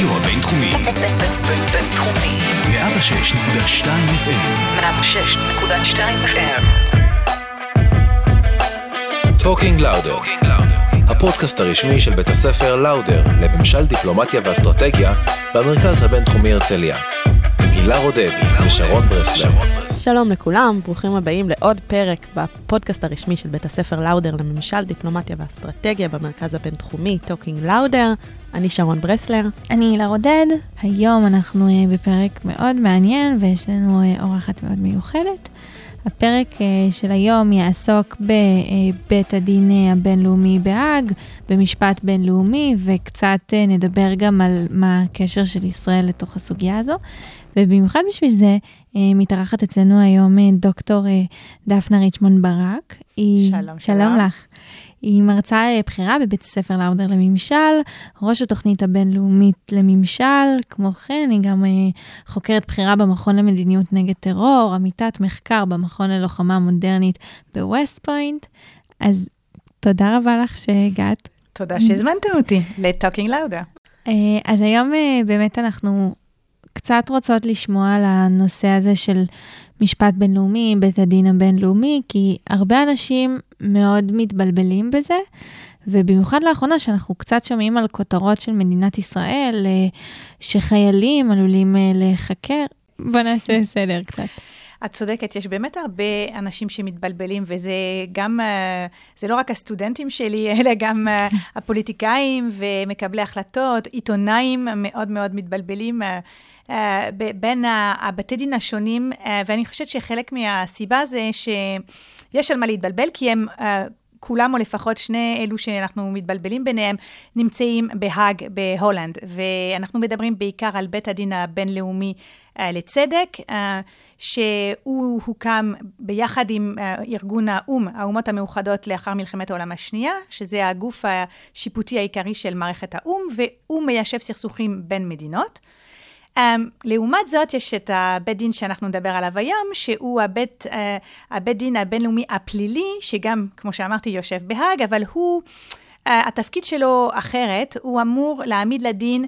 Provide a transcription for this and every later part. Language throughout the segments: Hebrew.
הרדיו הבינתחומי. בינתחומי. 106.2 FM. 106.2 FM. Talking Lauder, הפודקאסט הרשמי של בית הספר לאודר לממשל דיפלומטיה ואסטרטגיה במרכז הבינתחומי הרצליה. עם הילה רודד ושרון ברסלר. שלום לכולם, ברוכים הבאים לעוד פרק בפודקאסט הרשמי של בית הספר לאודר לממשל, דיפלומטיה ואסטרטגיה במרכז הבינתחומי, Talking Lauder. אני שרון ברסלר. אני הילה רודד, היום אנחנו uh, בפרק מאוד מעניין ויש לנו uh, אורחת מאוד מיוחדת. הפרק uh, של היום יעסוק בבית הדין הבינלאומי בהאג, במשפט בינלאומי, וקצת נדבר גם על מה הקשר של ישראל לתוך הסוגיה הזו. ובמיוחד בשביל זה מתארחת אצלנו היום uh, דוקטור uh, דפנה ריצ'מון ברק. היא... שלום, שלום. שלום. לך. היא מרצה אה, בכירה בבית הספר לאודר לממשל, ראש התוכנית הבינלאומית לממשל, כמו כן היא גם אה, חוקרת בכירה במכון למדיניות נגד טרור, עמיתת מחקר במכון ללוחמה מודרנית בווסט פוינט. אז תודה רבה לך שהגעת. תודה שהזמנתם אותי ל-Talking Louder. אה, אז היום אה, באמת אנחנו קצת רוצות לשמוע על הנושא הזה של משפט בינלאומי, בית הדין הבינלאומי, כי הרבה אנשים מאוד מתבלבלים בזה, ובמיוחד לאחרונה שאנחנו קצת שומעים על כותרות של מדינת ישראל, אה, שחיילים עלולים אה, להיחקר. בוא נעשה סדר קצת. את צודקת, יש באמת הרבה אנשים שמתבלבלים, וזה גם, אה, זה לא רק הסטודנטים שלי, אלא גם הפוליטיקאים ומקבלי החלטות, עיתונאים מאוד מאוד מתבלבלים. בין הבתי דין השונים, אה, ואני חושבת שחלק מהסיבה זה שיש על מה להתבלבל, כי הם אה, כולם, או לפחות שני אלו שאנחנו מתבלבלים ביניהם, נמצאים בהאג בהולנד, ואנחנו מדברים בעיקר על בית הדין הבינלאומי אה, לצדק, אה, שהוא הוקם ביחד עם אה, ארגון האו"ם, האומות המאוחדות לאחר מלחמת העולם השנייה, שזה הגוף השיפוטי העיקרי של מערכת האו"ם, והוא מיישב סכסוכים בין מדינות. Um, לעומת זאת, יש את הבית דין שאנחנו נדבר עליו היום, שהוא הבית, uh, הבית דין הבינלאומי הפלילי, שגם, כמו שאמרתי, יושב בהאג, אבל הוא, uh, התפקיד שלו אחרת, הוא אמור להעמיד לדין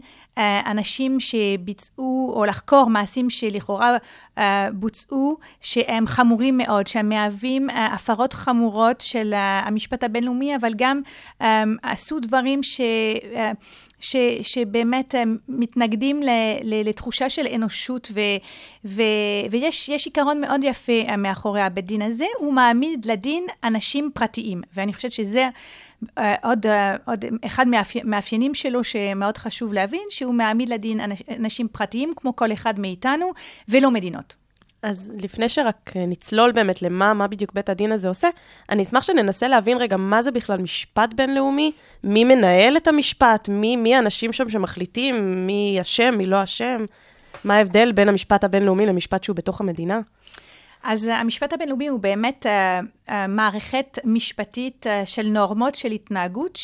אנשים שביצעו, או לחקור מעשים שלכאורה uh, בוצעו, שהם חמורים מאוד, שהם מהווים uh, הפרות חמורות של המשפט הבינלאומי, אבל גם עשו דברים ש... ש, שבאמת מתנגדים ל, ל, לתחושה של אנושות, ו, ו, ויש יש עיקרון מאוד יפה מאחורי הבית דין הזה, הוא מעמיד לדין אנשים פרטיים, ואני חושבת שזה עוד, uh, עוד אחד מהמאפיינים שלו שמאוד חשוב להבין, שהוא מעמיד לדין אנש, אנשים פרטיים כמו כל אחד מאיתנו, ולא מדינות. אז לפני שרק אה, נצלול באמת למה מה בדיוק בית הדין הזה עושה, אני אשמח שננסה להבין רגע מה זה בכלל משפט בינלאומי, מי מנהל את המשפט, מי, מי האנשים שם שמחליטים, מי אשם, מי לא אשם, מה ההבדל בין המשפט הבינלאומי למשפט שהוא בתוך המדינה? אז uh, המשפט הבינלאומי הוא באמת uh, uh, מערכת משפטית uh, של נורמות של התנהגות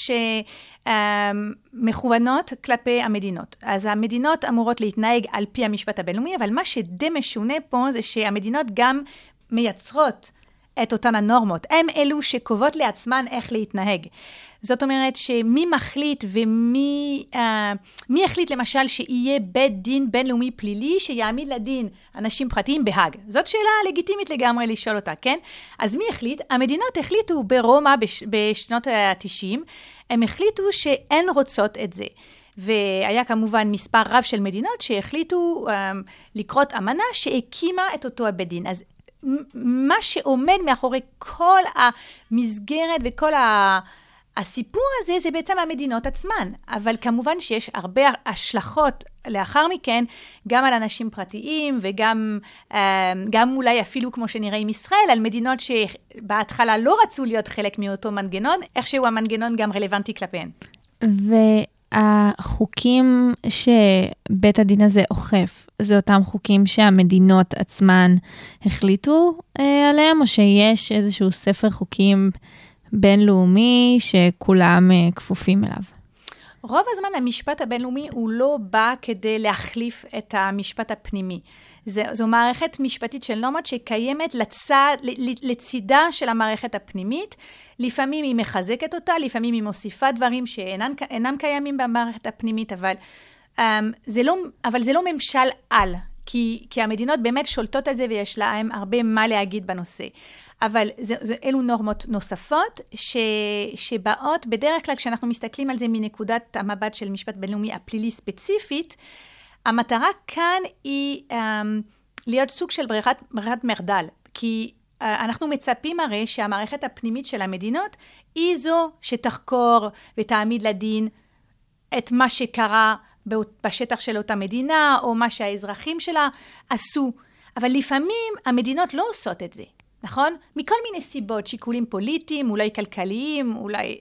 שמכוונות כלפי המדינות. אז המדינות אמורות להתנהג על פי המשפט הבינלאומי, אבל מה שדי משונה פה זה שהמדינות גם מייצרות את אותן הנורמות. הם אלו שקובעות לעצמן איך להתנהג. זאת אומרת שמי מחליט ומי uh, מי החליט למשל שיהיה בית דין בינלאומי פלילי שיעמיד לדין אנשים פרטיים בהאג? זאת שאלה לגיטימית לגמרי לשאול אותה, כן? אז מי החליט? המדינות החליטו ברומא בש, בשנות ה-90, הם החליטו שהן רוצות את זה. והיה כמובן מספר רב של מדינות שהחליטו um, לקרות אמנה שהקימה את אותו הבית דין. אז מה שעומד מאחורי כל המסגרת וכל ה... הסיפור הזה זה בעצם המדינות עצמן, אבל כמובן שיש הרבה השלכות לאחר מכן, גם על אנשים פרטיים וגם גם אולי אפילו, כמו שנראה עם ישראל, על מדינות שבהתחלה לא רצו להיות חלק מאותו מנגנון, איכשהו המנגנון גם רלוונטי כלפיהן. והחוקים שבית הדין הזה אוכף, זה אותם חוקים שהמדינות עצמן החליטו אה, עליהם, או שיש איזשהו ספר חוקים בינלאומי שכולם uh, כפופים אליו. רוב הזמן המשפט הבינלאומי הוא לא בא כדי להחליף את המשפט הפנימי. זה, זו מערכת משפטית של נורמות שקיימת לצד, לצידה של המערכת הפנימית. לפעמים היא מחזקת אותה, לפעמים היא מוסיפה דברים שאינם קיימים במערכת הפנימית, אבל Um, זה לא, אבל זה לא ממשל על, כי, כי המדינות באמת שולטות על זה ויש להן הרבה מה להגיד בנושא. אבל זה, זה, אלו נורמות נוספות ש, שבאות, בדרך כלל כשאנחנו מסתכלים על זה מנקודת המבט של משפט בינלאומי הפלילי ספציפית, המטרה כאן היא um, להיות סוג של ברירת, ברירת מחדל. כי uh, אנחנו מצפים הרי שהמערכת הפנימית של המדינות היא זו שתחקור ותעמיד לדין את מה שקרה בשטח של אותה מדינה, או מה שהאזרחים שלה עשו. אבל לפעמים המדינות לא עושות את זה, נכון? מכל מיני סיבות, שיקולים פוליטיים, אולי כלכליים, אולי...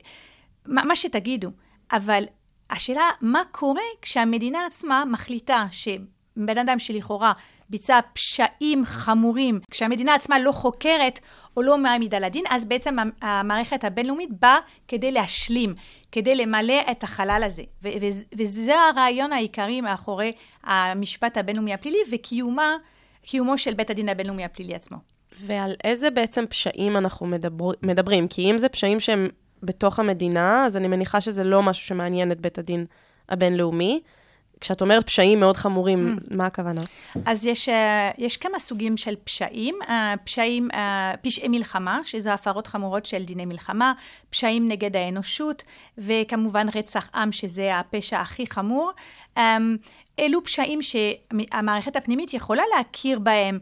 מה, מה שתגידו. אבל השאלה, מה קורה כשהמדינה עצמה מחליטה שבן אדם שלכאורה ביצע פשעים חמורים, כשהמדינה עצמה לא חוקרת או לא מעמידה לדין, אז בעצם המערכת הבינלאומית באה כדי להשלים, כדי למלא את החלל הזה. וזה הרעיון העיקרי מאחורי המשפט הבינלאומי הפלילי וקיומו של בית הדין הבינלאומי הפלילי עצמו. ועל איזה בעצם פשעים אנחנו מדבר, מדברים? כי אם זה פשעים שהם בתוך המדינה, אז אני מניחה שזה לא משהו שמעניין את בית הדין הבינלאומי. כשאת אומרת פשעים מאוד חמורים, mm. מה הכוונה? אז יש, uh, יש כמה סוגים של פשעים. Uh, פשעים, uh, פשעי מלחמה, שזה הפרות חמורות של דיני מלחמה, פשעים נגד האנושות, וכמובן רצח עם, שזה הפשע הכי חמור. Um, אלו פשעים שהמערכת הפנימית יכולה להכיר בהם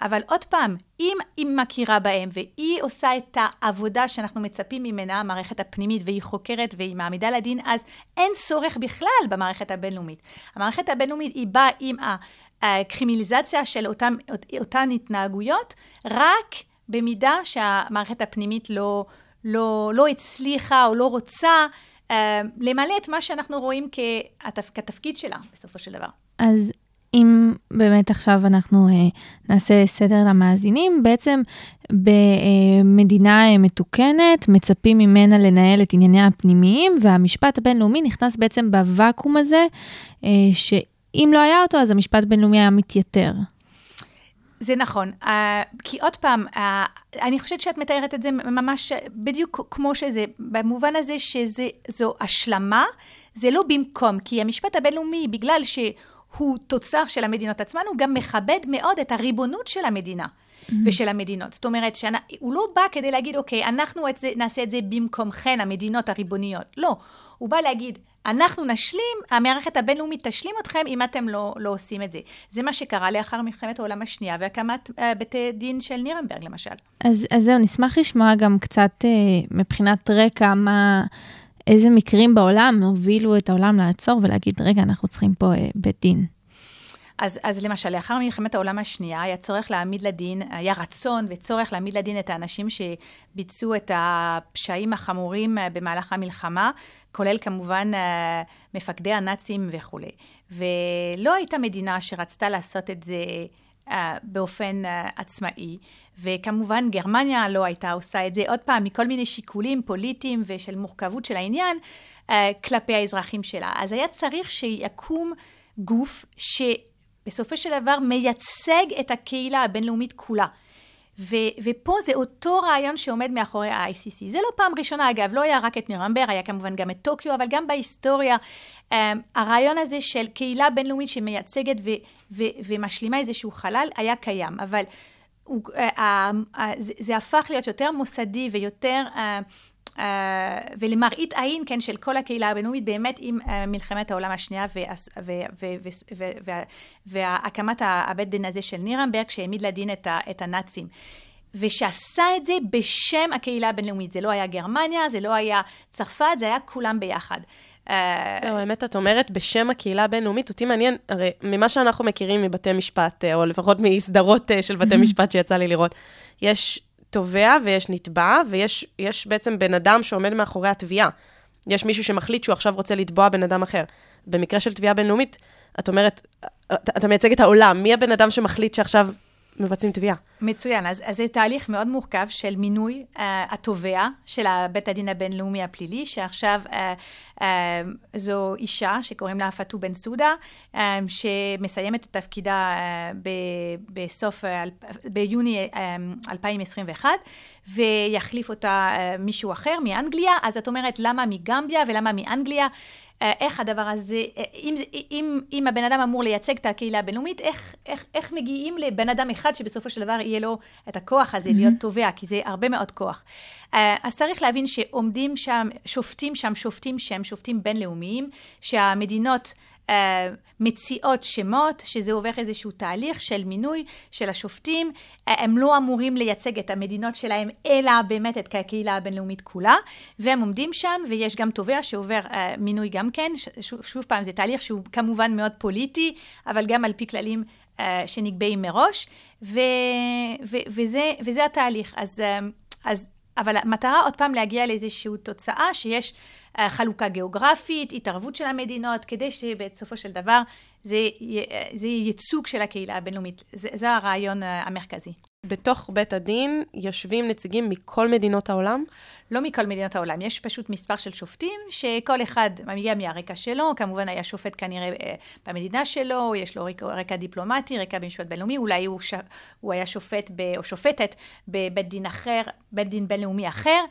אבל עוד פעם, אם היא מכירה בהם והיא עושה את העבודה שאנחנו מצפים ממנה, המערכת הפנימית, והיא חוקרת והיא מעמידה לדין, אז אין צורך בכלל במערכת הבינלאומית. המערכת הבינלאומית היא באה עם הקרימינליזציה של אותם, אותן התנהגויות, רק במידה שהמערכת הפנימית לא, לא, לא הצליחה או לא רוצה uh, למלא את מה שאנחנו רואים כתפ, כתפקיד שלה בסופו של דבר. אז אם באמת עכשיו אנחנו אה, נעשה סדר למאזינים, בעצם במדינה אה, מתוקנת מצפים ממנה לנהל את ענייניה הפנימיים, והמשפט הבינלאומי נכנס בעצם בוואקום הזה, אה, שאם לא היה אותו, אז המשפט הבינלאומי היה מתייתר. זה נכון, uh, כי עוד פעם, uh, אני חושבת שאת מתארת את זה ממש בדיוק כמו שזה, במובן הזה שזו השלמה, זה לא במקום, כי המשפט הבינלאומי, בגלל ש... הוא תוצר של המדינות עצמן, הוא גם מכבד מאוד את הריבונות של המדינה. Mm-hmm. ושל המדינות. זאת אומרת, שהוא לא בא כדי להגיד, אוקיי, אנחנו את זה, נעשה את זה במקומכן, המדינות הריבוניות. לא, הוא בא להגיד, אנחנו נשלים, המערכת הבינלאומית תשלים אתכם אם אתם לא, לא עושים את זה. זה מה שקרה לאחר מלחמת העולם השנייה והקמת uh, בתי דין של נירנברג, למשל. אז, אז זהו, נשמח לשמוע גם קצת uh, מבחינת רקע, מה... איזה מקרים בעולם הובילו את העולם לעצור ולהגיד, רגע, אנחנו צריכים פה אה, בית דין. אז, אז למשל, לאחר מלחמת העולם השנייה, היה צורך להעמיד לדין, היה רצון וצורך להעמיד לדין את האנשים שביצעו את הפשעים החמורים אה, במהלך המלחמה, כולל כמובן אה, מפקדי הנאצים וכולי. ולא הייתה מדינה שרצתה לעשות את זה באופן uh, עצמאי. וכמובן גרמניה לא הייתה עושה את זה, עוד פעם, מכל מיני שיקולים פוליטיים ושל מורכבות של העניין uh, כלפי האזרחים שלה. אז היה צריך שיקום גוף שבסופו של דבר מייצג את הקהילה הבינלאומית כולה. ו- ופה זה אותו רעיון שעומד מאחורי ה-ICC. זה לא פעם ראשונה, אגב, לא היה רק את נירנברג, היה כמובן גם את טוקיו, אבל גם בהיסטוריה, הרעיון הזה של קהילה בינלאומית שמייצגת ו- ו- ומשלימה איזשהו חלל, היה קיים. אבל הוא, uh, uh, זה, זה הפך להיות יותר מוסדי ויותר... Uh, ולמראית עין, כן, של כל הקהילה הבינלאומית, באמת עם uh, מלחמת העולם השנייה והקמת הבית דין הזה של נירנברג, שהעמיד לדין את, ה, את הנאצים. ושעשה את זה בשם הקהילה הבינלאומית. זה לא היה גרמניה, זה לא היה צרפת, זה היה כולם ביחד. אה, זהו, האמת, את אומרת בשם הקהילה הבינלאומית, אותי מעניין, הרי ממה שאנחנו מכירים מבתי משפט, אה, או לפחות מסדרות אה, של בתי משפט שיצא לי לראות, יש תובע ויש נתבע, ויש בעצם בן אדם שעומד מאחורי התביעה. יש מישהו שמחליט שהוא עכשיו רוצה לתבוע בן אדם אחר. במקרה של תביעה בינלאומית, את אומרת, אתה, אתה מייצג את העולם, מי הבן אדם שמחליט שעכשיו מבצעים תביעה. מצוין. אז, אז זה תהליך מאוד מורכב של מינוי uh, התובע של בית הדין הבינלאומי הפלילי, שעכשיו uh, uh, זו אישה שקוראים לה פאטו בן סודה, uh, שמסיימת את תפקידה uh, בסוף, uh, ביוני uh, 2021, ויחליף אותה אה, מישהו אחר מאנגליה, אז את אומרת, למה מגמביה ולמה מאנגליה? אה, איך הדבר הזה, אה, אם, אם, אם הבן אדם אמור לייצג את הקהילה הבינלאומית, איך, איך, איך מגיעים לבן אדם אחד שבסופו של דבר יהיה לו את הכוח הזה mm-hmm. להיות תובע, כי זה הרבה מאוד כוח. אה, אז צריך להבין שעומדים שם, שופטים שם, שופטים שהם שופטים בינלאומיים, שהמדינות uh, מציעות שמות, שזה עובר איזשהו תהליך של מינוי של השופטים. Uh, הם לא אמורים לייצג את המדינות שלהם, אלא באמת את הקהילה הבינלאומית כולה, והם עומדים שם, ויש גם תובע שעובר uh, מינוי גם כן. שוב, שוב פעם, זה תהליך שהוא כמובן מאוד פוליטי, אבל גם על פי כללים uh, שנקבעים מראש, ו, ו, וזה, וזה התהליך. אז, uh, אז, אבל המטרה עוד פעם להגיע לאיזושהי תוצאה שיש חלוקה גיאוגרפית, התערבות של המדינות, כדי שבסופו של דבר זה, זה ייצוג של הקהילה הבינלאומית. זה, זה הרעיון המרכזי. בתוך בית הדין יושבים נציגים מכל מדינות העולם? לא מכל מדינות העולם, יש פשוט מספר של שופטים, שכל אחד מגיע מהרקע שלו, כמובן היה שופט כנראה אה, במדינה שלו, יש לו רקע, רקע דיפלומטי, רקע במשפט בינלאומי, אולי הוא, ש... הוא היה שופט ב... או שופטת בבית דין אחר, בית דין בינלאומי אחר.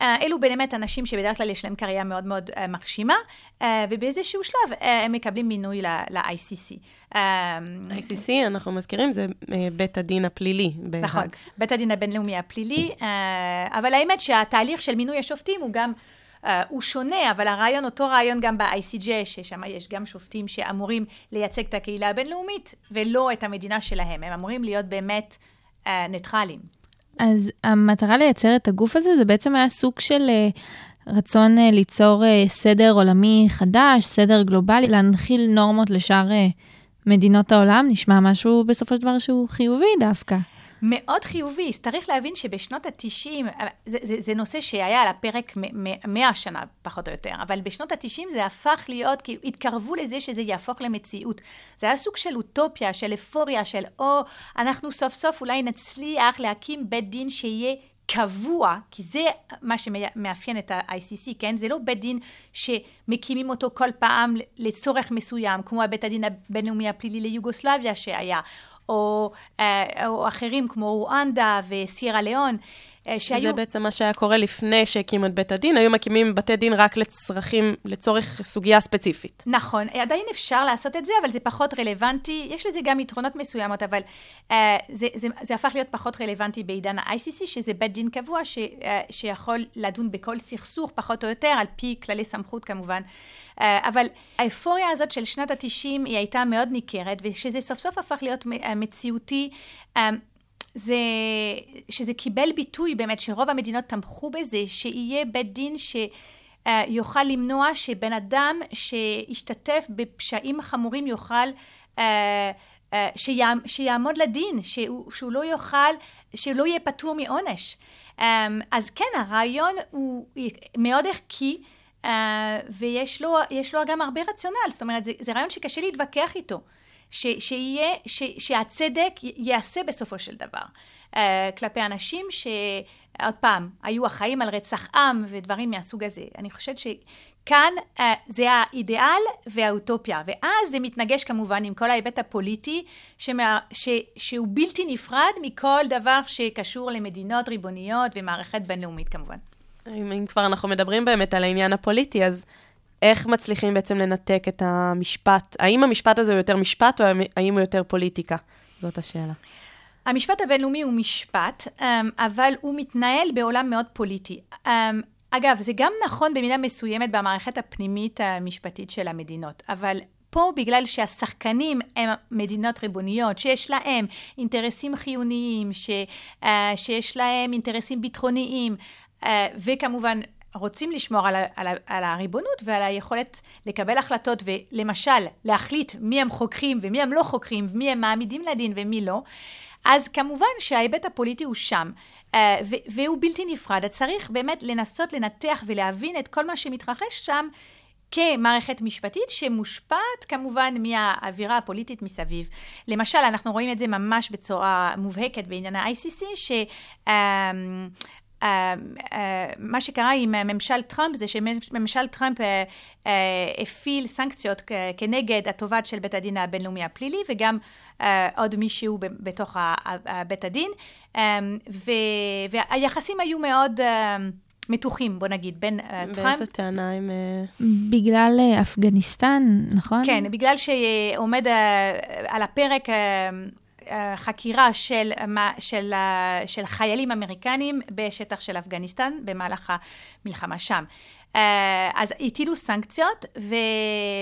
אה, אלו באמת אנשים שבדרך כלל יש להם קריירה מאוד מאוד uh, מרשימה, uh, ובאיזשהו שלב הם מקבלים מינוי ל-ICC. ICC, אנחנו מזכירים, זה בית הדין הפלילי בהאג. נכון, בית הדין הבינלאומי הפלילי, אבל האמת שהתהליך של מינוי השופטים הוא גם... Uh, הוא שונה, אבל הרעיון, אותו רעיון גם ב-ICJ, ששם יש גם שופטים שאמורים לייצג את הקהילה הבינלאומית, ולא את המדינה שלהם. הם אמורים להיות באמת uh, ניטרלים. אז המטרה לייצר את הגוף הזה זה בעצם היה סוג של uh, רצון uh, ליצור uh, סדר עולמי חדש, סדר גלובלי, להנחיל נורמות לשאר uh, מדינות העולם, נשמע משהו בסופו של דבר שהוא חיובי דווקא. מאוד חיובי. צריך להבין שבשנות ה-90, זה, זה, זה נושא שהיה על הפרק 100 שנה, פחות או יותר, אבל בשנות ה-90 זה הפך להיות, כי התקרבו לזה שזה יהפוך למציאות. זה היה סוג של אוטופיה, של אפוריה, של או, אנחנו סוף סוף אולי נצליח להקים בית דין שיהיה קבוע, כי זה מה שמאפיין את ה-ICC, כן? זה לא בית דין שמקימים אותו כל פעם לצורך מסוים, כמו הבית הדין הבינלאומי הפלילי ליוגוסלביה שהיה, או, אה, או אחרים כמו רואנדה וסיירה ליאון. אה, שהיו... זה בעצם מה שהיה קורה לפני שהקימו את בית הדין, היו מקימים בתי דין רק לצרכים, לצורך סוגיה ספציפית. נכון, עדיין אפשר לעשות את זה, אבל זה פחות רלוונטי, יש לזה גם יתרונות מסוימות, אבל uh, זה, זה, זה הפך להיות פחות רלוונטי בעידן ה-ICC, שזה בית דין קבוע ש, uh, שיכול לדון בכל סכסוך, פחות או יותר, על פי כללי סמכות כמובן. Uh, אבל האפוריה הזאת של שנת ה-90 היא הייתה מאוד ניכרת, ושזה סוף סוף הפך להיות מציאותי. Um, זה, שזה קיבל ביטוי באמת, שרוב המדינות תמכו בזה, שיהיה בית דין שיוכל למנוע שבן אדם שהשתתף בפשעים חמורים יוכל, אה, אה, שיעמוד לדין, שהוא, שהוא לא יוכל, שהוא לא יהיה פטור מעונש. אמ, אז כן, הרעיון הוא מאוד ערכי. ויש לו, לו גם הרבה רציונל, זאת אומרת, זה, זה רעיון שקשה להתווכח איתו. ש, שיהיה, ש, שהצדק ייעשה בסופו של דבר. Uh, כלפי אנשים שעוד פעם, היו אחראים על רצח עם ודברים מהסוג הזה. אני חושבת שכאן uh, זה האידיאל והאוטופיה, ואז זה מתנגש כמובן עם כל ההיבט הפוליטי, שמה, ש, שהוא בלתי נפרד מכל דבר שקשור למדינות ריבוניות ומערכת בינלאומית כמובן. אם, אם כבר אנחנו מדברים באמת על העניין הפוליטי, אז איך מצליחים בעצם לנתק את המשפט? האם המשפט הזה הוא יותר משפט, או האם הוא יותר פוליטיקה? זאת השאלה. המשפט הבינלאומי הוא משפט, אמ, אבל הוא מתנהל בעולם מאוד פוליטי. אמ, אגב, זה גם נכון במידה מסוימת במערכת הפנימית המשפטית של המדינות, אבל פה בגלל שהשחקנים הם מדינות ריבוניות, שיש להם אינטרסים חיוניים, ש, uh, שיש להם אינטרסים ביטחוניים, uh, וכמובן רוצים לשמור על, על, על הריבונות ועל היכולת לקבל החלטות ולמשל להחליט מי הם חוקרים ומי הם לא חוקרים ומי הם מעמידים לדין ומי לא, אז כמובן שההיבט הפוליטי הוא שם. Uh, והוא בלתי נפרד, אז צריך באמת לנסות לנתח ולהבין את כל מה שמתרחש שם כמערכת משפטית שמושפעת כמובן מהאווירה הפוליטית מסביב. למשל, אנחנו רואים את זה ממש בצורה מובהקת בעניין ה-ICC, ש... Uh, מה שקרה עם ממשל טראמפ זה שממשל טראמפ אה, הפעיל סנקציות כנגד התובעת של בית הדין הבינלאומי הפלילי וגם עוד מישהו בתוך בית הדין אמ, והיחסים היו מאוד אמ, מתוחים, בוא נגיד, בין אה, טראמפ... באיזה טענה הם... אה, בגלל אה, אפגניסטן, נכון? כן, בגלל שעומד אה, על הפרק חקירה של, של, של חיילים אמריקנים בשטח של אפגניסטן במהלך המלחמה שם. אה, אז הטילו סנקציות, ו,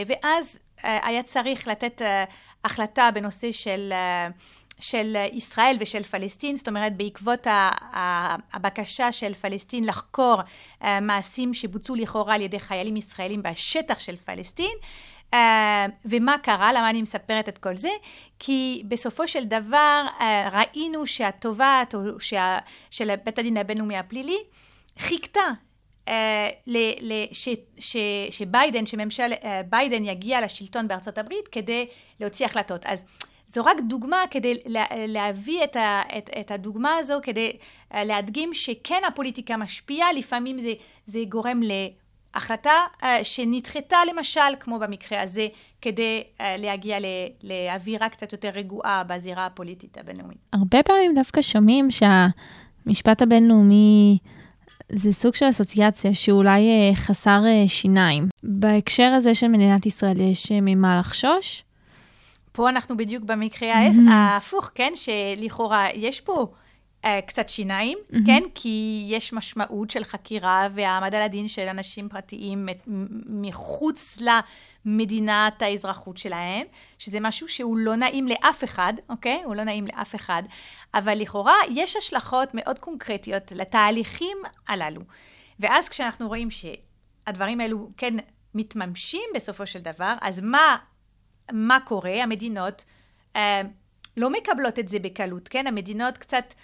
ואז אה, היה צריך לתת אה, החלטה בנושא של... של ישראל ושל פלסטין, זאת אומרת בעקבות הבקשה של פלסטין לחקור מעשים שבוצעו לכאורה על ידי חיילים ישראלים בשטח של פלסטין. אה, ומה קרה? למה אני מספרת את כל זה? כי בסופו של דבר אה, ראינו שהתובעת שה- של בית הדין הבינלאומי הפלילי חיכתה ל- ל- ש- שביידן, שממשל אה, ביידן יגיע לשלטון בארצות הברית כדי להוציא החלטות. אז זו רק דוגמה כדי לה- להביא את, ה- את, את הדוגמה הזו, כדי אה, להדגים שכן הפוליטיקה משפיעה, לפעמים זה, זה גורם להחלטה אה, שנדחתה למשל, כמו במקרה הזה, כדי אה, להגיע לאווירה קצת יותר רגועה בזירה הפוליטית הבינלאומית. הרבה פעמים דווקא שומעים שהמשפט הבינלאומי זה סוג של אסוציאציה שאולי אה, חסר אה, שיניים. בהקשר הזה של מדינת ישראל יש ממה לחשוש? פה אנחנו בדיוק במקרה ההפוך, כן? שלכאורה יש פה uh, קצת שיניים, כן? כי יש משמעות של חקירה והעמדה לדין של אנשים פרטיים מחוץ למדינת האזרחות שלהם, שזה משהו שהוא לא נעים לאף אחד, אוקיי? הוא לא נעים לאף אחד, אבל לכאורה יש השלכות מאוד קונקרטיות לתהליכים הללו. ואז כשאנחנו רואים שהדברים האלו כן מתממשים בסופו של דבר, אז מה מה קורה? המדינות אה, לא מקבלות את זה בקלות, כן? המדינות קצת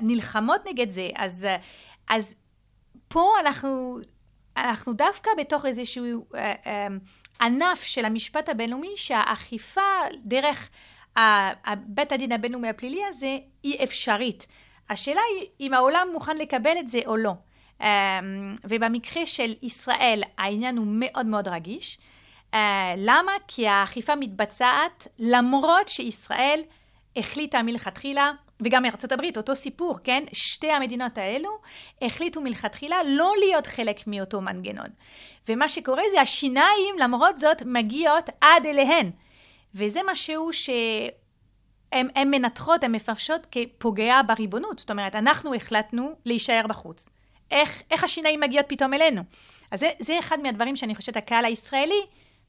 נלחמות נגד זה, אז, אה, אז פה אנחנו, אנחנו דווקא בתוך איזשהו אה, אה, ענף של המשפט הבינלאומי שהאכיפה דרך בית הדין הבינלאומי הפלילי הזה היא אפשרית. השאלה היא אם העולם מוכן לקבל את זה או לא. אה, ובמקרה של ישראל העניין הוא מאוד מאוד רגיש. Uh, למה? כי האכיפה מתבצעת למרות שישראל החליטה מלכתחילה, וגם ארצות הברית, אותו סיפור, כן? שתי המדינות האלו החליטו מלכתחילה לא להיות חלק מאותו מנגנון. ומה שקורה זה השיניים, למרות זאת, מגיעות עד אליהן. וזה משהו שהן הן מנתחות, הן מפרשות כפוגע בריבונות. זאת אומרת, אנחנו החלטנו להישאר בחוץ. איך, איך השיניים מגיעות פתאום אלינו? אז זה, זה אחד מהדברים שאני חושבת הקהל הישראלי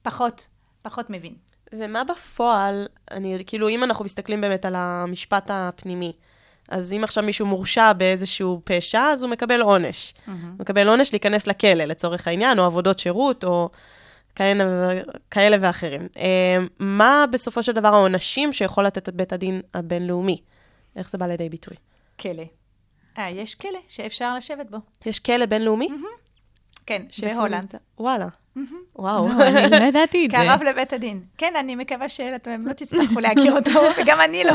פחות, פחות מבין. ומה בפועל, אני, כאילו, אם אנחנו מסתכלים באמת על המשפט הפנימי, אז אם עכשיו מישהו מורשע באיזשהו פשע, אז הוא מקבל עונש. Mm-hmm. מקבל עונש להיכנס לכלא, לצורך העניין, או עבודות שירות, או כאלה, כאלה ואחרים. אה, מה בסופו של דבר העונשים שיכול לתת את בית הדין הבינלאומי? איך זה בא לידי ביטוי? כלא. אה, יש כלא שאפשר לשבת בו. יש כלא בינלאומי? כן, שאיפה בהולנד. וואלה. וואו. לא, אני לא ידעתי את זה. קרב לבית הדין. כן, אני מקווה שאתם לא תצטרכו להכיר אותו, וגם אני לא.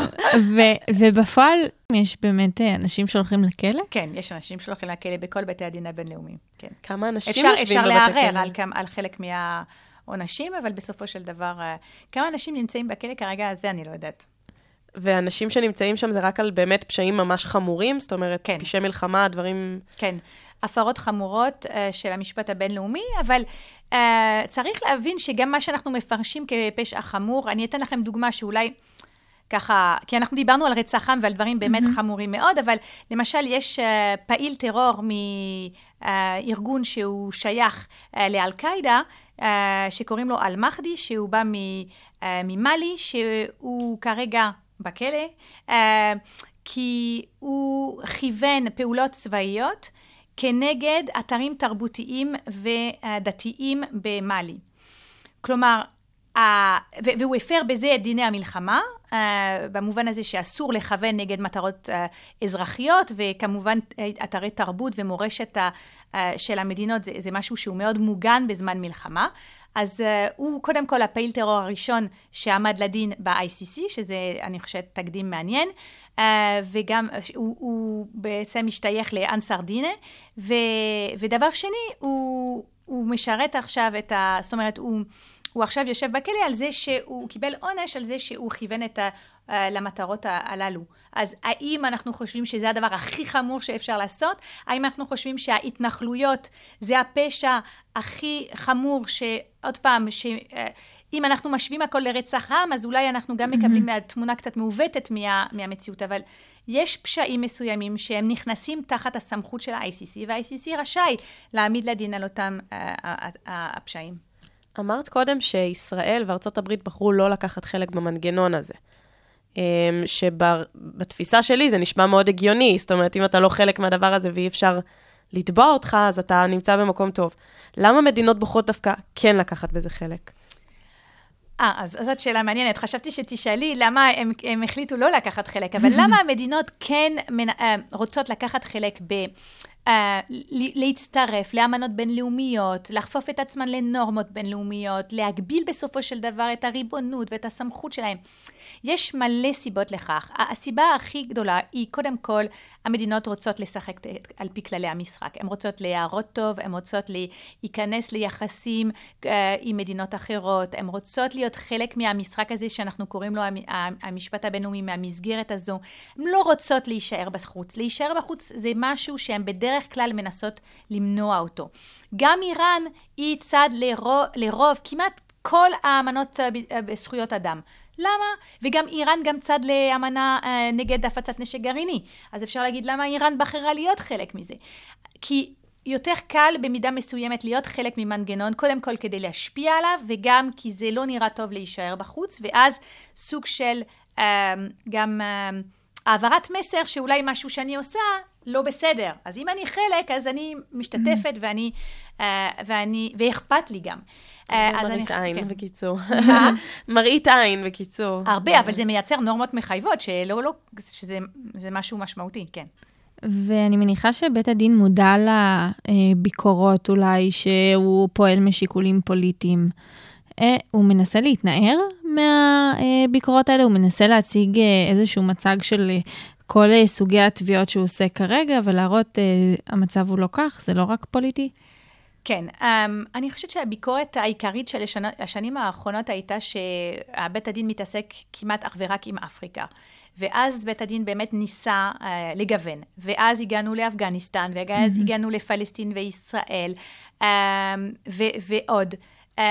ובפועל יש באמת אה, אנשים שהולכים לכלא? כן, יש אנשים שהולכים לכלא בכל בתי הדין הבינלאומיים. כן. כמה אנשים אפשר, יושבים אפשר בבתי לערער כלא? על, כמה- על חלק מהעונשים, אבל בסופו של דבר, אה, כמה אנשים נמצאים בכלא כרגע, זה אני לא יודעת. ואנשים שנמצאים שם זה רק על באמת פשעים ממש חמורים? זאת אומרת, כן. פשעי מלחמה, דברים... כן, הפרות חמורות uh, של המשפט הבינלאומי, אבל uh, צריך להבין שגם מה שאנחנו מפרשים כפשע חמור, אני אתן לכם דוגמה שאולי ככה, כי אנחנו דיברנו על רצח עם ועל דברים באמת mm-hmm. חמורים מאוד, אבל למשל יש uh, פעיל טרור מארגון שהוא שייך uh, לאל-קאעידה, uh, שקוראים לו אל-מחדי, שהוא בא מ- uh, ממאלי, שהוא כרגע בכלא, uh, כי הוא כיוון פעולות צבאיות כנגד אתרים תרבותיים ודתיים במאלי. כלומר, והוא הפר בזה את דיני המלחמה, uh, במובן הזה שאסור לכוון נגד מטרות uh, אזרחיות, וכמובן uh, אתרי תרבות ומורשת של המדינות זה, זה משהו שהוא מאוד מוגן בזמן מלחמה. אז הוא קודם כל הפעיל טרור הראשון שעמד לדין ב-ICC, שזה אני חושבת תקדים מעניין, וגם uh, הוא, הוא בעצם משתייך לאנסר דינה, ו, ודבר שני, הוא, הוא משרת עכשיו את ה... זאת אומרת, הוא... הוא עכשיו יושב בכלא על זה שהוא קיבל עונש על זה שהוא כיוון את ה, אה, למטרות הללו. אז האם אנחנו חושבים שזה הדבר הכי חמור שאפשר לעשות? האם אנחנו חושבים שההתנחלויות זה הפשע הכי חמור שעוד פעם, ש... אה, אם אנחנו משווים הכל לרצח עם, אז אולי אנחנו גם מקבלים mm-hmm. תמונה קצת מעוותת מה, מהמציאות, אבל יש פשעים מסוימים שהם נכנסים תחת הסמכות של ה-ICC, וה-ICC רשאי להעמיד לדין על אותם uh, הפשעים. אמרת קודם שישראל וארצות הברית בחרו לא לקחת חלק במנגנון הזה. אמ, שבתפיסה שלי זה נשמע מאוד הגיוני, זאת אומרת, אם אתה לא חלק מהדבר הזה ואי אפשר לתבוע אותך, אז אתה נמצא במקום טוב. למה מדינות בוחרות דווקא כן לקחת בזה חלק? אה, אז זאת שאלה מעניינת. חשבתי שתשאלי למה הם, הם החליטו לא לקחת חלק, אבל למה המדינות כן מנ... אה, רוצות לקחת חלק ב... Uh, להצטרף לאמנות בינלאומיות, לחפוף את עצמן לנורמות בינלאומיות, להגביל בסופו של דבר את הריבונות ואת הסמכות שלהם. יש מלא סיבות לכך. הסיבה הכי גדולה היא קודם כל, המדינות רוצות לשחק על פי כללי המשחק. הן רוצות להראות טוב, הן רוצות להיכנס ליחסים uh, עם מדינות אחרות, הן רוצות להיות חלק מהמשחק הזה שאנחנו קוראים לו המשפט הבינלאומי, מהמסגרת הזו. הן לא רוצות להישאר בחוץ. להישאר בחוץ זה משהו שהן בדרך כלל מנסות למנוע אותו. גם איראן היא צד לרוב, לרוב כמעט כל האמנות בזכויות אדם. למה? וגם איראן גם צד לאמנה אה, נגד הפצת נשק גרעיני. אז אפשר להגיד למה איראן בחרה להיות חלק מזה. כי יותר קל במידה מסוימת להיות חלק ממנגנון, קודם כל כדי להשפיע עליו, וגם כי זה לא נראה טוב להישאר בחוץ, ואז סוג של אה, גם אה, העברת מסר שאולי משהו שאני עושה לא בסדר. אז אם אני חלק, אז אני משתתפת ואני, אה, ואני, ואכפת לי גם. אה, מראית עין, כן. בקיצור. מראית עין, בקיצור. הרבה, אבל זה מייצר נורמות מחייבות, שלא, לא, שזה משהו משמעותי, כן. ואני מניחה שבית הדין מודע לביקורות אולי שהוא פועל משיקולים פוליטיים. אה, הוא מנסה להתנער מהביקורות האלה, הוא מנסה להציג אה, איזשהו מצג של כל סוגי התביעות שהוא עושה כרגע, ולהראות המצב הוא לא כך, זה לא רק פוליטי. כן, um, אני חושבת שהביקורת העיקרית של השנה, השנים האחרונות הייתה שבית הדין מתעסק כמעט אך ורק עם אפריקה. ואז בית הדין באמת ניסה uh, לגוון. ואז הגענו לאפגניסטן, ואז mm-hmm. הגענו לפלסטין וישראל, um, ו- ועוד. Um,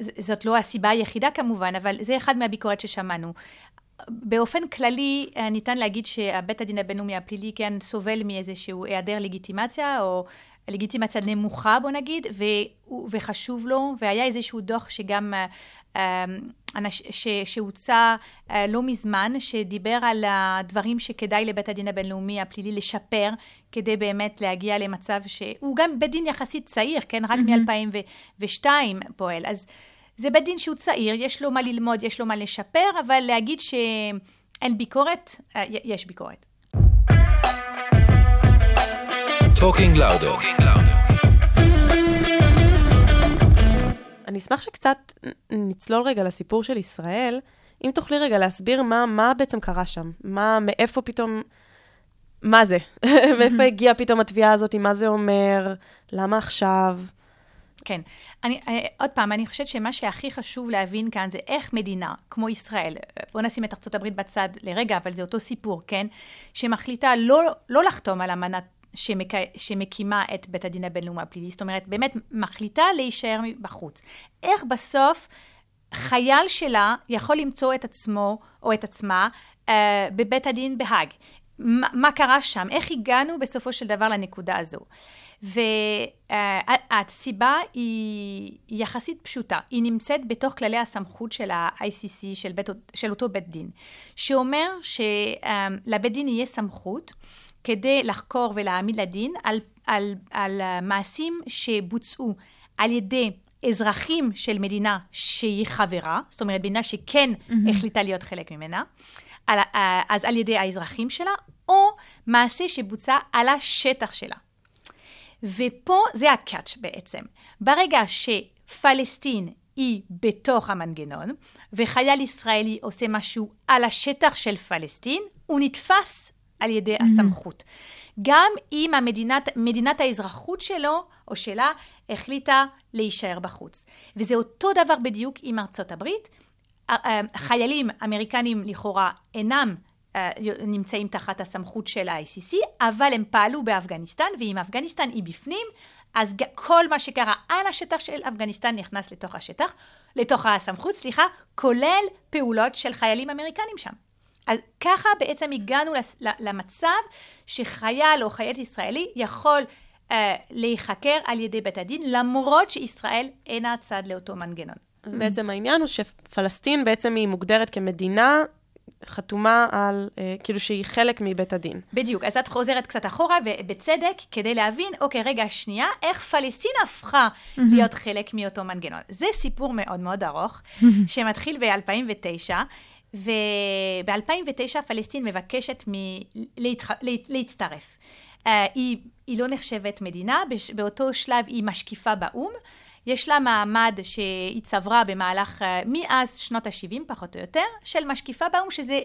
זאת לא הסיבה היחידה כמובן, אבל זה אחד מהביקורת ששמענו. באופן כללי, אה, ניתן להגיד שבית הדין הבינלאומי הפלילי כן סובל מאיזשהו היעדר לגיטימציה, או לגיטימציה נמוכה, בוא נגיד, ו, וחשוב לו, והיה איזשהו דוח שגם, אה, ש, שהוצא אה, לא מזמן, שדיבר על הדברים שכדאי לבית הדין הבינלאומי הפלילי לשפר, כדי באמת להגיע למצב שהוא גם בית דין יחסית צעיר, כן? רק mm-hmm. מ-2002 פועל. אז זה בית דין שהוא צעיר, יש לו מה ללמוד, יש לו מה לשפר, אבל להגיד שאין ביקורת, אה, יש ביקורת. Talking Louder. אני אשמח שקצת נצלול רגע לסיפור של ישראל. אם תוכלי רגע להסביר מה, מה בעצם קרה שם, מה, מאיפה פתאום, מה זה? מאיפה הגיעה פתאום התביעה הזאת, מה זה אומר, למה עכשיו? כן. אני, אני, עוד פעם, אני חושבת שמה שהכי חשוב להבין כאן זה איך מדינה, כמו ישראל, בואו נשים את ארה"ב בצד לרגע, אבל זה אותו סיפור, כן? שמחליטה לא, לא לחתום על אמנת שמק... שמקימה את בית הדין הבינלאומי הפלילי, זאת אומרת, באמת מחליטה להישאר בחוץ. איך בסוף חייל שלה יכול למצוא את עצמו או את עצמה uh, בבית הדין בהאג? ما, מה קרה שם? איך הגענו בסופו של דבר לנקודה הזו? והסיבה היא יחסית פשוטה. היא נמצאת בתוך כללי הסמכות של ה-ICC, של, בית, של אותו בית דין, שאומר שלבית דין יהיה סמכות כדי לחקור ולהעמיד לדין על, על, על מעשים שבוצעו על ידי אזרחים של מדינה שהיא חברה, זאת אומרת, מדינה שכן mm-hmm. החליטה להיות חלק ממנה, על, אז על ידי האזרחים שלה, או מעשה שבוצע על השטח שלה. ופה זה הקאץ' בעצם. ברגע שפלסטין היא בתוך המנגנון, וחייל ישראלי עושה משהו על השטח של פלסטין, הוא נתפס על ידי mm-hmm. הסמכות. גם אם המדינת, מדינת האזרחות שלו או שלה החליטה להישאר בחוץ. וזה אותו דבר בדיוק עם ארצות הברית. ה- ה- חיילים אמריקנים לכאורה אינם אה, נמצאים תחת הסמכות של ה-ICC, אבל הם פעלו באפגניסטן, ואם אפגניסטן היא בפנים, אז כל מה שקרה על השטח של אפגניסטן נכנס לתוך השטח, לתוך הסמכות, סליחה, כולל פעולות של חיילים אמריקנים שם. אז ככה בעצם הגענו למצב שחייל או חיילת ישראלי יכול אה, להיחקר על ידי בית הדין, למרות שישראל אינה צד לאותו מנגנון. אז בעצם העניין הוא שפלסטין בעצם היא מוגדרת כמדינה חתומה על, אה, כאילו שהיא חלק מבית הדין. בדיוק, אז את חוזרת קצת אחורה, ובצדק, כדי להבין, אוקיי, רגע, שנייה, איך פלסטין הפכה להיות חלק מאותו מנגנון. זה סיפור מאוד מאוד ארוך, שמתחיל ב-2009, וב-2009 פלסטין מבקשת מ- להתח... להת... להצטרף. Uh, היא, היא לא נחשבת מדינה, בש... באותו שלב היא משקיפה באו"ם. יש לה מעמד שהיא צברה במהלך, uh, מאז שנות ה-70 פחות או יותר, של משקיפה באו"ם, שזה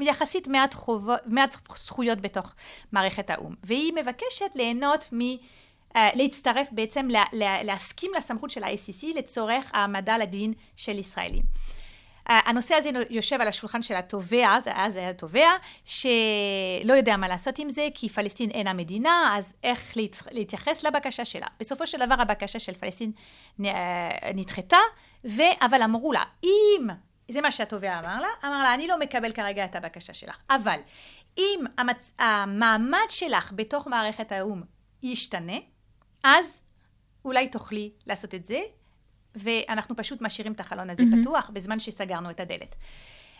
יחסית מעט, חוbo, מעט זכויות בתוך מערכת האו"ם. והיא מבקשת ליהנות מ... Uh, להצטרף בעצם, לה, לה, להסכים לסמכות של ה-ICC לצורך העמדה לדין של ישראלים. הנושא הזה יושב על השולחן של התובע, אז היה תובע, שלא יודע מה לעשות עם זה, כי פלסטין אינה מדינה, אז איך להת... להתייחס לבקשה שלה. בסופו של דבר הבקשה של פלסטין אה, נדחתה, ו... אבל אמרו לה, אם, זה מה שהתובע אמר לה, אמר לה, אני לא מקבל כרגע את הבקשה שלך, אבל אם המצ... המעמד שלך בתוך מערכת האו"ם ישתנה, אז אולי תוכלי לעשות את זה, ואנחנו פשוט משאירים את החלון הזה mm-hmm. פתוח בזמן שסגרנו את הדלת.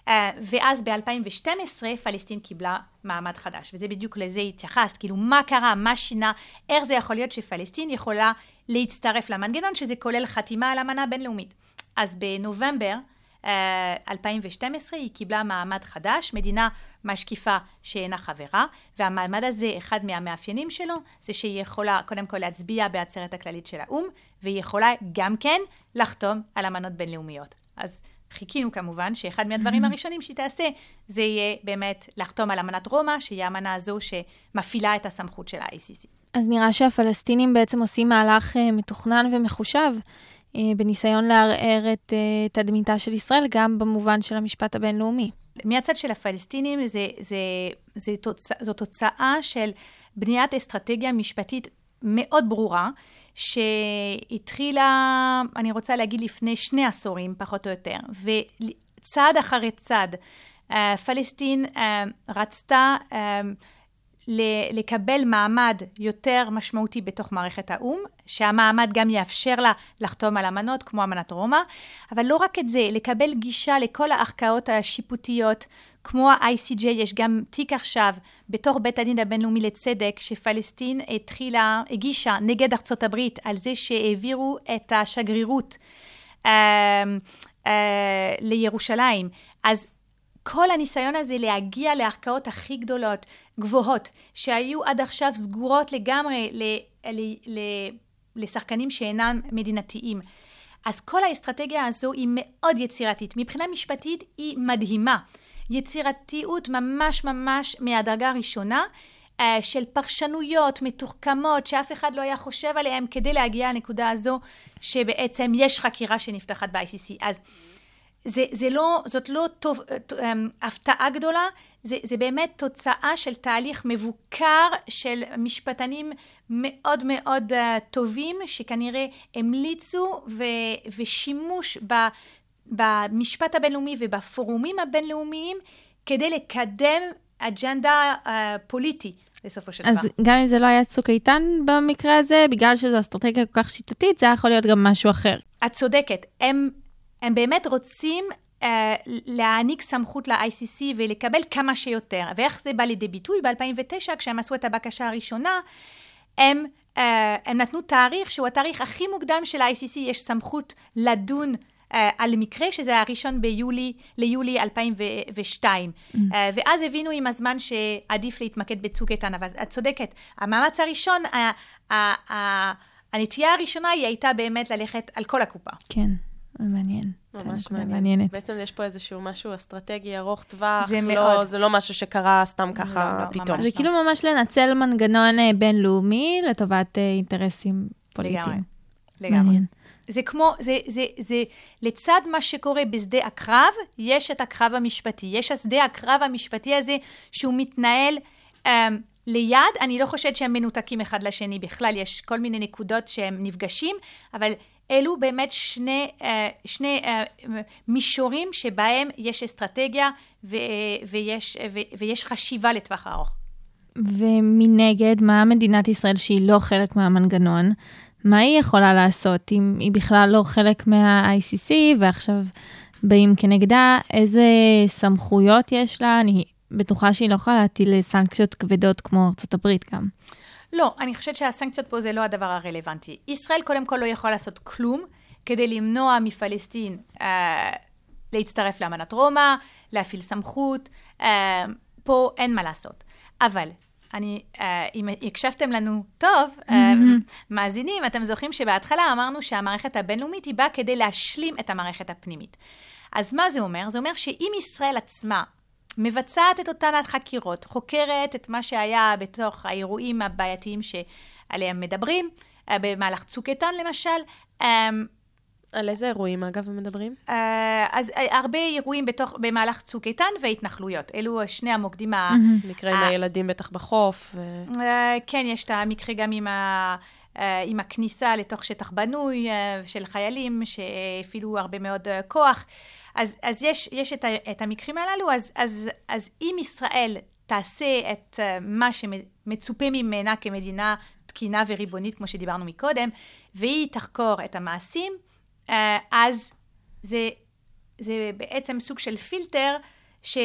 Uh, ואז ב-2012 פלסטין קיבלה מעמד חדש, וזה בדיוק לזה התייחסת, כאילו מה קרה, מה שינה, איך זה יכול להיות שפלסטין יכולה להצטרף למנגנון, שזה כולל חתימה על אמנה בינלאומית. אז בנובמבר uh, 2012 היא קיבלה מעמד חדש, מדינה משקיפה שאינה חברה, והמעמד הזה, אחד מהמאפיינים שלו, זה שהיא יכולה קודם כל להצביע בעצרת הכללית של האו"ם, והיא יכולה גם כן לחתום על אמנות בינלאומיות. אז חיכינו כמובן שאחד מהדברים הראשונים שהיא תעשה, זה יהיה באמת לחתום על אמנת רומא, שהיא האמנה הזו שמפעילה את הסמכות של ה-ICC. אז נראה שהפלסטינים בעצם עושים מהלך אה, מתוכנן ומחושב בניסיון לערער את אה, תדמיתה של ישראל, גם במובן של המשפט הבינלאומי. מהצד של הפלסטינים זה, זה, זה תוצא, זו תוצאה של בניית אסטרטגיה משפטית מאוד ברורה, שהתחילה, אני רוצה להגיד, לפני שני עשורים, פחות או יותר. וצעד אחרי צעד, אה, פלסטין אה, רצתה אה, לקבל מעמד יותר משמעותי בתוך מערכת האו"ם, שהמעמד גם יאפשר לה לחתום על אמנות כמו אמנת רומא, אבל לא רק את זה, לקבל גישה לכל הערכאות השיפוטיות, כמו ה-ICJ, יש גם תיק עכשיו בתוך בית הדין הבינלאומי לצדק, שפלסטין התחילה, הגישה נגד ארצות הברית על זה שהעבירו את השגרירות אה, אה, לירושלים. אז כל הניסיון הזה להגיע לערכאות הכי גדולות, גבוהות, שהיו עד עכשיו סגורות לגמרי ל, ל, ל, לשחקנים שאינם מדינתיים. אז כל האסטרטגיה הזו היא מאוד יצירתית. מבחינה משפטית היא מדהימה. יצירתיות ממש ממש מהדרגה הראשונה, אה, של פרשנויות מתוחכמות שאף אחד לא היה חושב עליהן כדי להגיע לנקודה הזו שבעצם יש חקירה שנפתחת ב-ICC. אז זה, זה לא, זאת לא טוב, הפתעה גדולה, זה, זה באמת תוצאה של תהליך מבוקר של משפטנים מאוד מאוד uh, טובים, שכנראה המליצו ו, ושימוש ב, במשפט הבינלאומי ובפורומים הבינלאומיים כדי לקדם אג'נדה uh, פוליטי. בסופו של דבר. אז גם אם זה לא היה צוק איתן במקרה הזה, בגלל שזו אסטרטגיה כל כך שיטתית, זה יכול להיות גם משהו אחר. את צודקת. הם הם באמת רוצים uh, להעניק סמכות ל-ICC ולקבל כמה שיותר. ואיך זה בא לידי ביטוי? ב-2009, כשהם עשו את הבקשה הראשונה, הם, uh, הם נתנו תאריך שהוא התאריך הכי מוקדם של ה-ICC, יש סמכות לדון uh, על מקרה, שזה הראשון ביולי, ליולי 2002. Mm. Uh, ואז הבינו עם הזמן שעדיף להתמקד בצוק איתן, אבל את צודקת. המאמץ הראשון, uh, uh, uh, הנטייה הראשונה היא הייתה באמת ללכת על כל הקופה. כן. מעניין. ממש מעניין. מעניינת. בעצם יש פה איזשהו משהו אסטרטגי ארוך טווח. זה לא, מאוד. זה לא משהו שקרה סתם ככה לא, לא, פתאום. זה כאילו ממש לנצל מנגנון אה, בינלאומי לטובת אה, אינטרסים פוליטיים. לגמרי. לגמרי. מעניין. זה כמו, זה, זה, זה, לצד מה שקורה בשדה הקרב, יש את הקרב המשפטי. יש השדה הקרב המשפטי הזה שהוא מתנהל um, ליד, אני לא חושבת שהם מנותקים אחד לשני בכלל, יש כל מיני נקודות שהם נפגשים, אבל אלו באמת שני, uh, שני uh, מישורים שבהם יש אסטרטגיה ו, ויש, ויש חשיבה לטווח הארוך. ומנגד, מה מדינת ישראל שהיא לא חלק מהמנגנון, מה היא יכולה לעשות אם היא בכלל לא חלק מה-ICC ועכשיו באים כנגדה, איזה סמכויות יש לה? אני בטוחה שהיא לא יכולה להטיל סנקציות כבדות כמו ארצות הברית גם. לא, אני חושבת שהסנקציות פה זה לא הדבר הרלוונטי. ישראל קודם כל לא יכולה לעשות כלום כדי למנוע מפלסטין אה, להצטרף לאמנת רומא, להפעיל סמכות, אה, פה אין מה לעשות. אבל אני, אה, אם הקשבתם לנו טוב, אה, מאזינים, אתם זוכרים שבהתחלה אמרנו שהמערכת הבינלאומית היא באה כדי להשלים את המערכת הפנימית. אז מה זה אומר? זה אומר שאם ישראל עצמה מבצעת את אותן החקירות, חוקרת את מה שהיה בתוך האירועים הבעייתיים שעליהם מדברים, אה, במהלך צוק איתן למשל, אה, על איזה אירועים, אגב, הם מדברים? אה, אז אה, הרבה אירועים בתוך, במהלך צוק איתן והתנחלויות. אלו שני המוקדים ה... מקרה עם. הילדים בטח בחוף. ו... כן, יש את המקרה גם עם, ה, עם הכניסה לתוך שטח בנוי של חיילים שהפעילו הרבה מאוד כוח. אז, אז יש, יש את, ה, את המקרים הללו, אז, אז, אז אם ישראל תעשה את אה, מה שמצופה ממנה כמדינה תקינה וריבונית, כמו שדיברנו מקודם, והיא תחקור את המעשים, אה, אז זה, זה בעצם סוג של פילטר ש...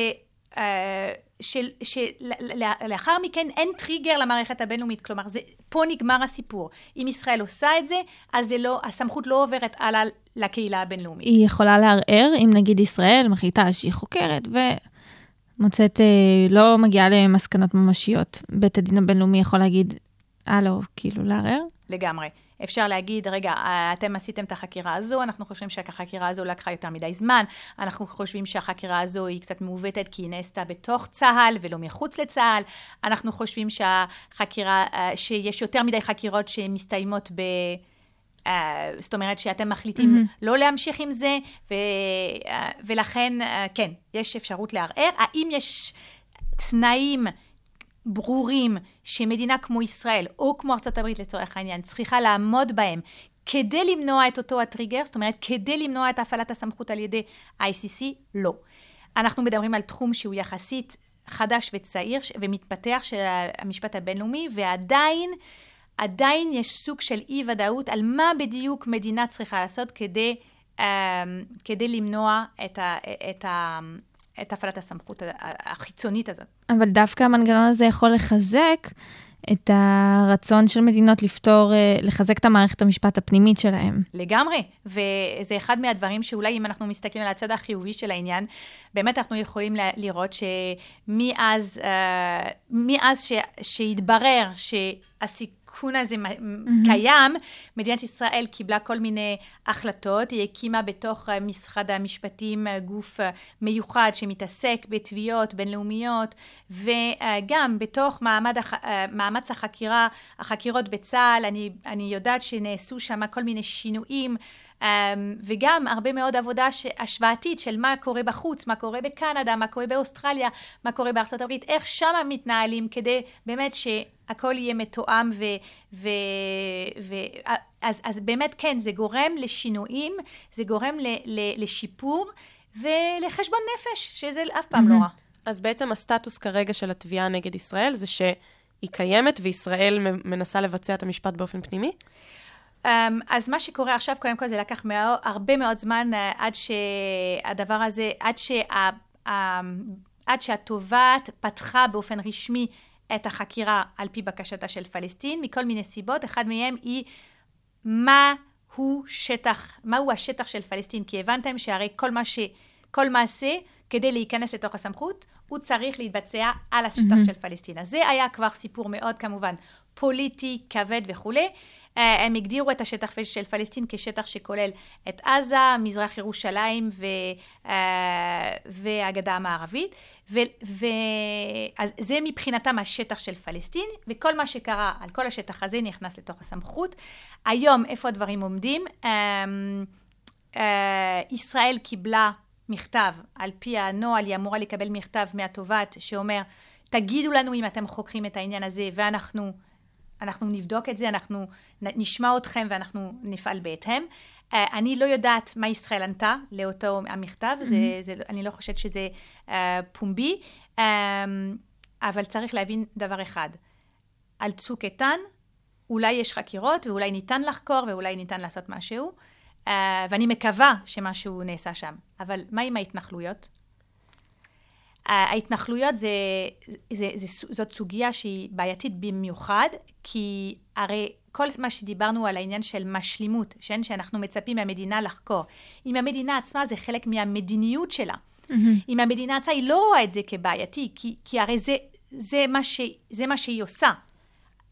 אה, של, שלאחר מכן אין טריגר למערכת הבינלאומית, כלומר, זה, פה נגמר הסיפור. אם ישראל עושה את זה, אז זה לא, הסמכות לא עוברת הלאה לקהילה הבינלאומית. היא יכולה לערער אם נגיד ישראל מחליטה שהיא חוקרת ומוצאת, אה, לא מגיעה למסקנות ממשיות. בית הדין הבינלאומי יכול להגיד, הלו, כאילו לערער? לגמרי. אפשר להגיד, רגע, אתם עשיתם את החקירה הזו, אנחנו חושבים שהחקירה הזו לקחה יותר מדי זמן, אנחנו חושבים שהחקירה הזו היא קצת מעוותת כי היא נעשתה בתוך צה"ל ולא מחוץ לצה"ל, אנחנו חושבים שהחקירה, אה, שיש יותר מדי חקירות שמסתיימות ב... Uh, זאת אומרת שאתם מחליטים mm-hmm. לא להמשיך עם זה, ו, uh, ולכן, uh, כן, יש אפשרות לערער. האם יש תנאים ברורים שמדינה כמו ישראל, או כמו ארצות הברית לצורך העניין, צריכה לעמוד בהם כדי למנוע את אותו הטריגר, זאת אומרת, כדי למנוע את הפעלת הסמכות על ידי ICC? לא. אנחנו מדברים על תחום שהוא יחסית חדש וצעיר ומתפתח של המשפט הבינלאומי, ועדיין, עדיין יש סוג של אי-ודאות על מה בדיוק מדינה צריכה לעשות כדי, um, כדי למנוע את, ה, את, ה, את הפעלת הסמכות החיצונית הזאת. אבל דווקא המנגנון הזה יכול לחזק את הרצון של מדינות לפתור, לחזק את המערכת המשפט הפנימית שלהם. לגמרי, וזה אחד מהדברים שאולי אם אנחנו מסתכלים על הצד החיובי של העניין, באמת אנחנו יכולים לראות שמאז מאז ש, שהתברר שהסיכוי... הסיכון הזה mm-hmm. קיים, מדינת ישראל קיבלה כל מיני החלטות, היא הקימה בתוך משרד המשפטים גוף מיוחד שמתעסק בתביעות בינלאומיות, וגם בתוך מעמד, מאמץ החקירה, החקירות בצה"ל, אני, אני יודעת שנעשו שם כל מיני שינויים. Um, וגם הרבה מאוד עבודה השוואתית של מה קורה בחוץ, מה קורה בקנדה, מה קורה באוסטרליה, מה קורה בארצות הברית, איך שם מתנהלים כדי באמת שהכל יהיה מתואם ו... ו, ו אז, אז באמת כן, זה גורם לשינויים, זה גורם ל, ל, לשיפור ולחשבון נפש, שזה אף פעם mm-hmm. לא רע. אז בעצם הסטטוס כרגע של התביעה נגד ישראל זה שהיא קיימת וישראל מנסה לבצע את המשפט באופן פנימי? Um, אז מה שקורה עכשיו, קודם כל זה לקח מאוד, הרבה מאוד זמן uh, עד שהדבר הזה, עד, שה, uh, עד שהתובעת פתחה באופן רשמי את החקירה על פי בקשתה של פלסטין, מכל מיני סיבות. אחד מהם היא מה הוא שטח, מהו השטח של פלסטין, כי הבנתם שהרי כל, מה ש, כל מעשה, כדי להיכנס לתוך הסמכות, הוא צריך להתבצע על השטח mm-hmm. של פלסטין. אז זה היה כבר סיפור מאוד כמובן פוליטי, כבד וכולי. אה, הם הגדירו את השטח של פלסטין כשטח שכולל את עזה, מזרח ירושלים ו, אה, והגדה המערבית. ו, ו, אז זה מבחינתם השטח של פלסטין, וכל מה שקרה על כל השטח הזה נכנס לתוך הסמכות. היום, איפה הדברים עומדים? אמ, ישראל קיבלה מכתב, על פי הנוהל היא אמורה לקבל מכתב מהתובעת שאומר, תגידו לנו אם אתם חוקרים את העניין הזה ואנחנו אנחנו נבדוק את זה, אנחנו נשמע אתכם ואנחנו נפעל בהתאם. Uh, אני לא יודעת מה ישראל ענתה לאותו המכתב, mm-hmm. זה, זה, אני לא חושבת שזה uh, פומבי, um, אבל צריך להבין דבר אחד, על צוק איתן, אולי יש חקירות ואולי ניתן לחקור ואולי ניתן לעשות משהו, uh, ואני מקווה שמשהו נעשה שם. אבל מה עם ההתנחלויות? ההתנחלויות זה, זה, זה, זאת סוגיה שהיא בעייתית במיוחד, כי הרי כל מה שדיברנו על העניין של משלימות, שאין, שאנחנו מצפים מהמדינה לחקור, אם המדינה עצמה זה חלק מהמדיניות שלה. Mm-hmm. אם המדינה עצמה היא לא רואה את זה כבעייתי, כי, כי הרי זה, זה, מה ש, זה מה שהיא עושה.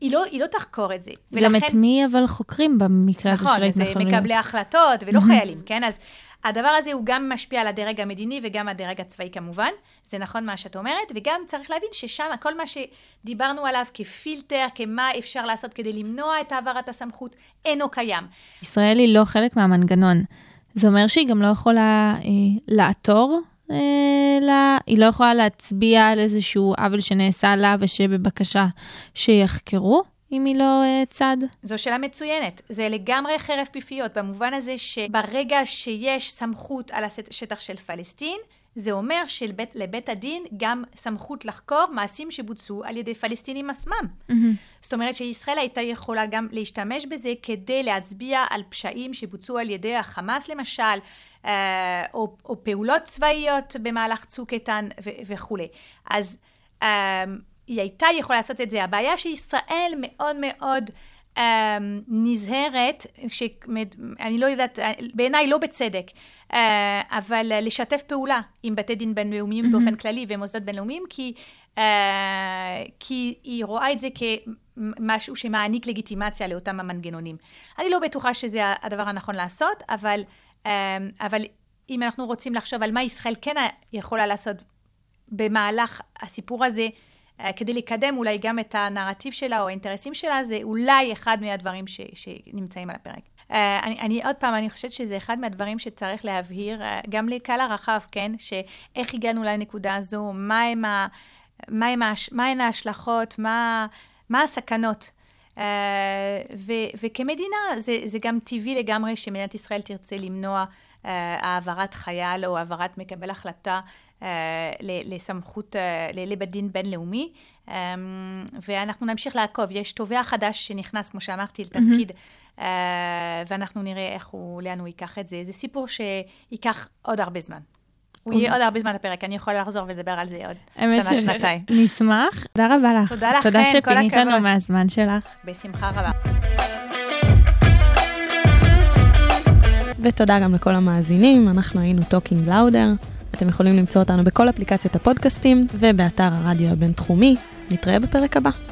היא לא, היא לא תחקור את זה. גם ולכן... את מי אבל חוקרים במקרה הזה נכון, של ההתנחלויות? נכון, זה מקבלי החלטות ולא mm-hmm. חיילים, כן? אז הדבר הזה הוא גם משפיע על הדרג המדיני וגם הדרג הצבאי כמובן. זה נכון מה שאת אומרת, וגם צריך להבין ששם כל מה שדיברנו עליו כפילטר, כמה אפשר לעשות כדי למנוע את העברת הסמכות, אינו קיים. ישראל היא לא חלק מהמנגנון. זה אומר שהיא גם לא יכולה אה, לעתור אה, לה, היא לא יכולה להצביע על איזשהו עוול שנעשה לה ושבבקשה שיחקרו? אם היא לא uh, צד? זו שאלה מצוינת. זה לגמרי חרב פיפיות, במובן הזה שברגע שיש סמכות על השטח של פלסטין, זה אומר שלבית הדין גם סמכות לחקור מעשים שבוצעו על ידי פלסטינים עצמם. Mm-hmm. זאת אומרת שישראל הייתה יכולה גם להשתמש בזה כדי להצביע על פשעים שבוצעו על ידי החמאס למשל, אה, או, או פעולות צבאיות במהלך צוק איתן וכולי. אז אה, היא הייתה יכולה לעשות את זה. הבעיה שישראל מאוד מאוד um, נזהרת, אני לא יודעת, בעיניי לא בצדק, uh, אבל לשתף פעולה עם בתי דין בינלאומיים mm-hmm. באופן כללי ומוסדות בינלאומיים, כי, uh, כי היא רואה את זה כמשהו שמעניק לגיטימציה לאותם המנגנונים. אני לא בטוחה שזה הדבר הנכון לעשות, אבל, um, אבל אם אנחנו רוצים לחשוב על מה ישראל כן יכולה לעשות במהלך הסיפור הזה, אה, כדי לקדם אולי גם את הנרטיב שלה או האינטרסים שלה, זה אולי אחד מהדברים ש, שנמצאים על הפרק. Uh, אני, אני עוד פעם, אני חושבת שזה אחד מהדברים שצריך להבהיר, uh, גם לקהל הרחב, כן? שאיך הגענו לנקודה הזו, מה הם ה, מה מה ההשלכות, מה, מה הסכנות. Uh, ו, וכמדינה, זה, זה גם טבעי לגמרי שמדינת ישראל תרצה למנוע uh, העברת חייל או העברת מקבל החלטה אה, לסמכות, אה, לבית דין בינלאומי, אמ, ואנחנו נמשיך לעקוב. יש תובע חדש שנכנס, כמו שאמרתי, לתפקיד, mm-hmm. ואנחנו נראה איך הוא, לאן הוא ייקח את זה. זה סיפור שייקח עוד הרבה זמן. הוא יהיה עוד הרבה זמן לפרק, אני יכולה לחזור ולדבר על זה עוד שנה, שנתיים. נשמח. תודה רבה לך. תודה לכם, כל הכבוד. תודה שפינית לנו מהזמן שלך. בשמחה רבה. ותודה גם לכל המאזינים, אנחנו היינו Talking Lauder. אתם יכולים למצוא אותנו בכל אפליקציות הפודקאסטים ובאתר הרדיו הבינתחומי. נתראה בפרק הבא.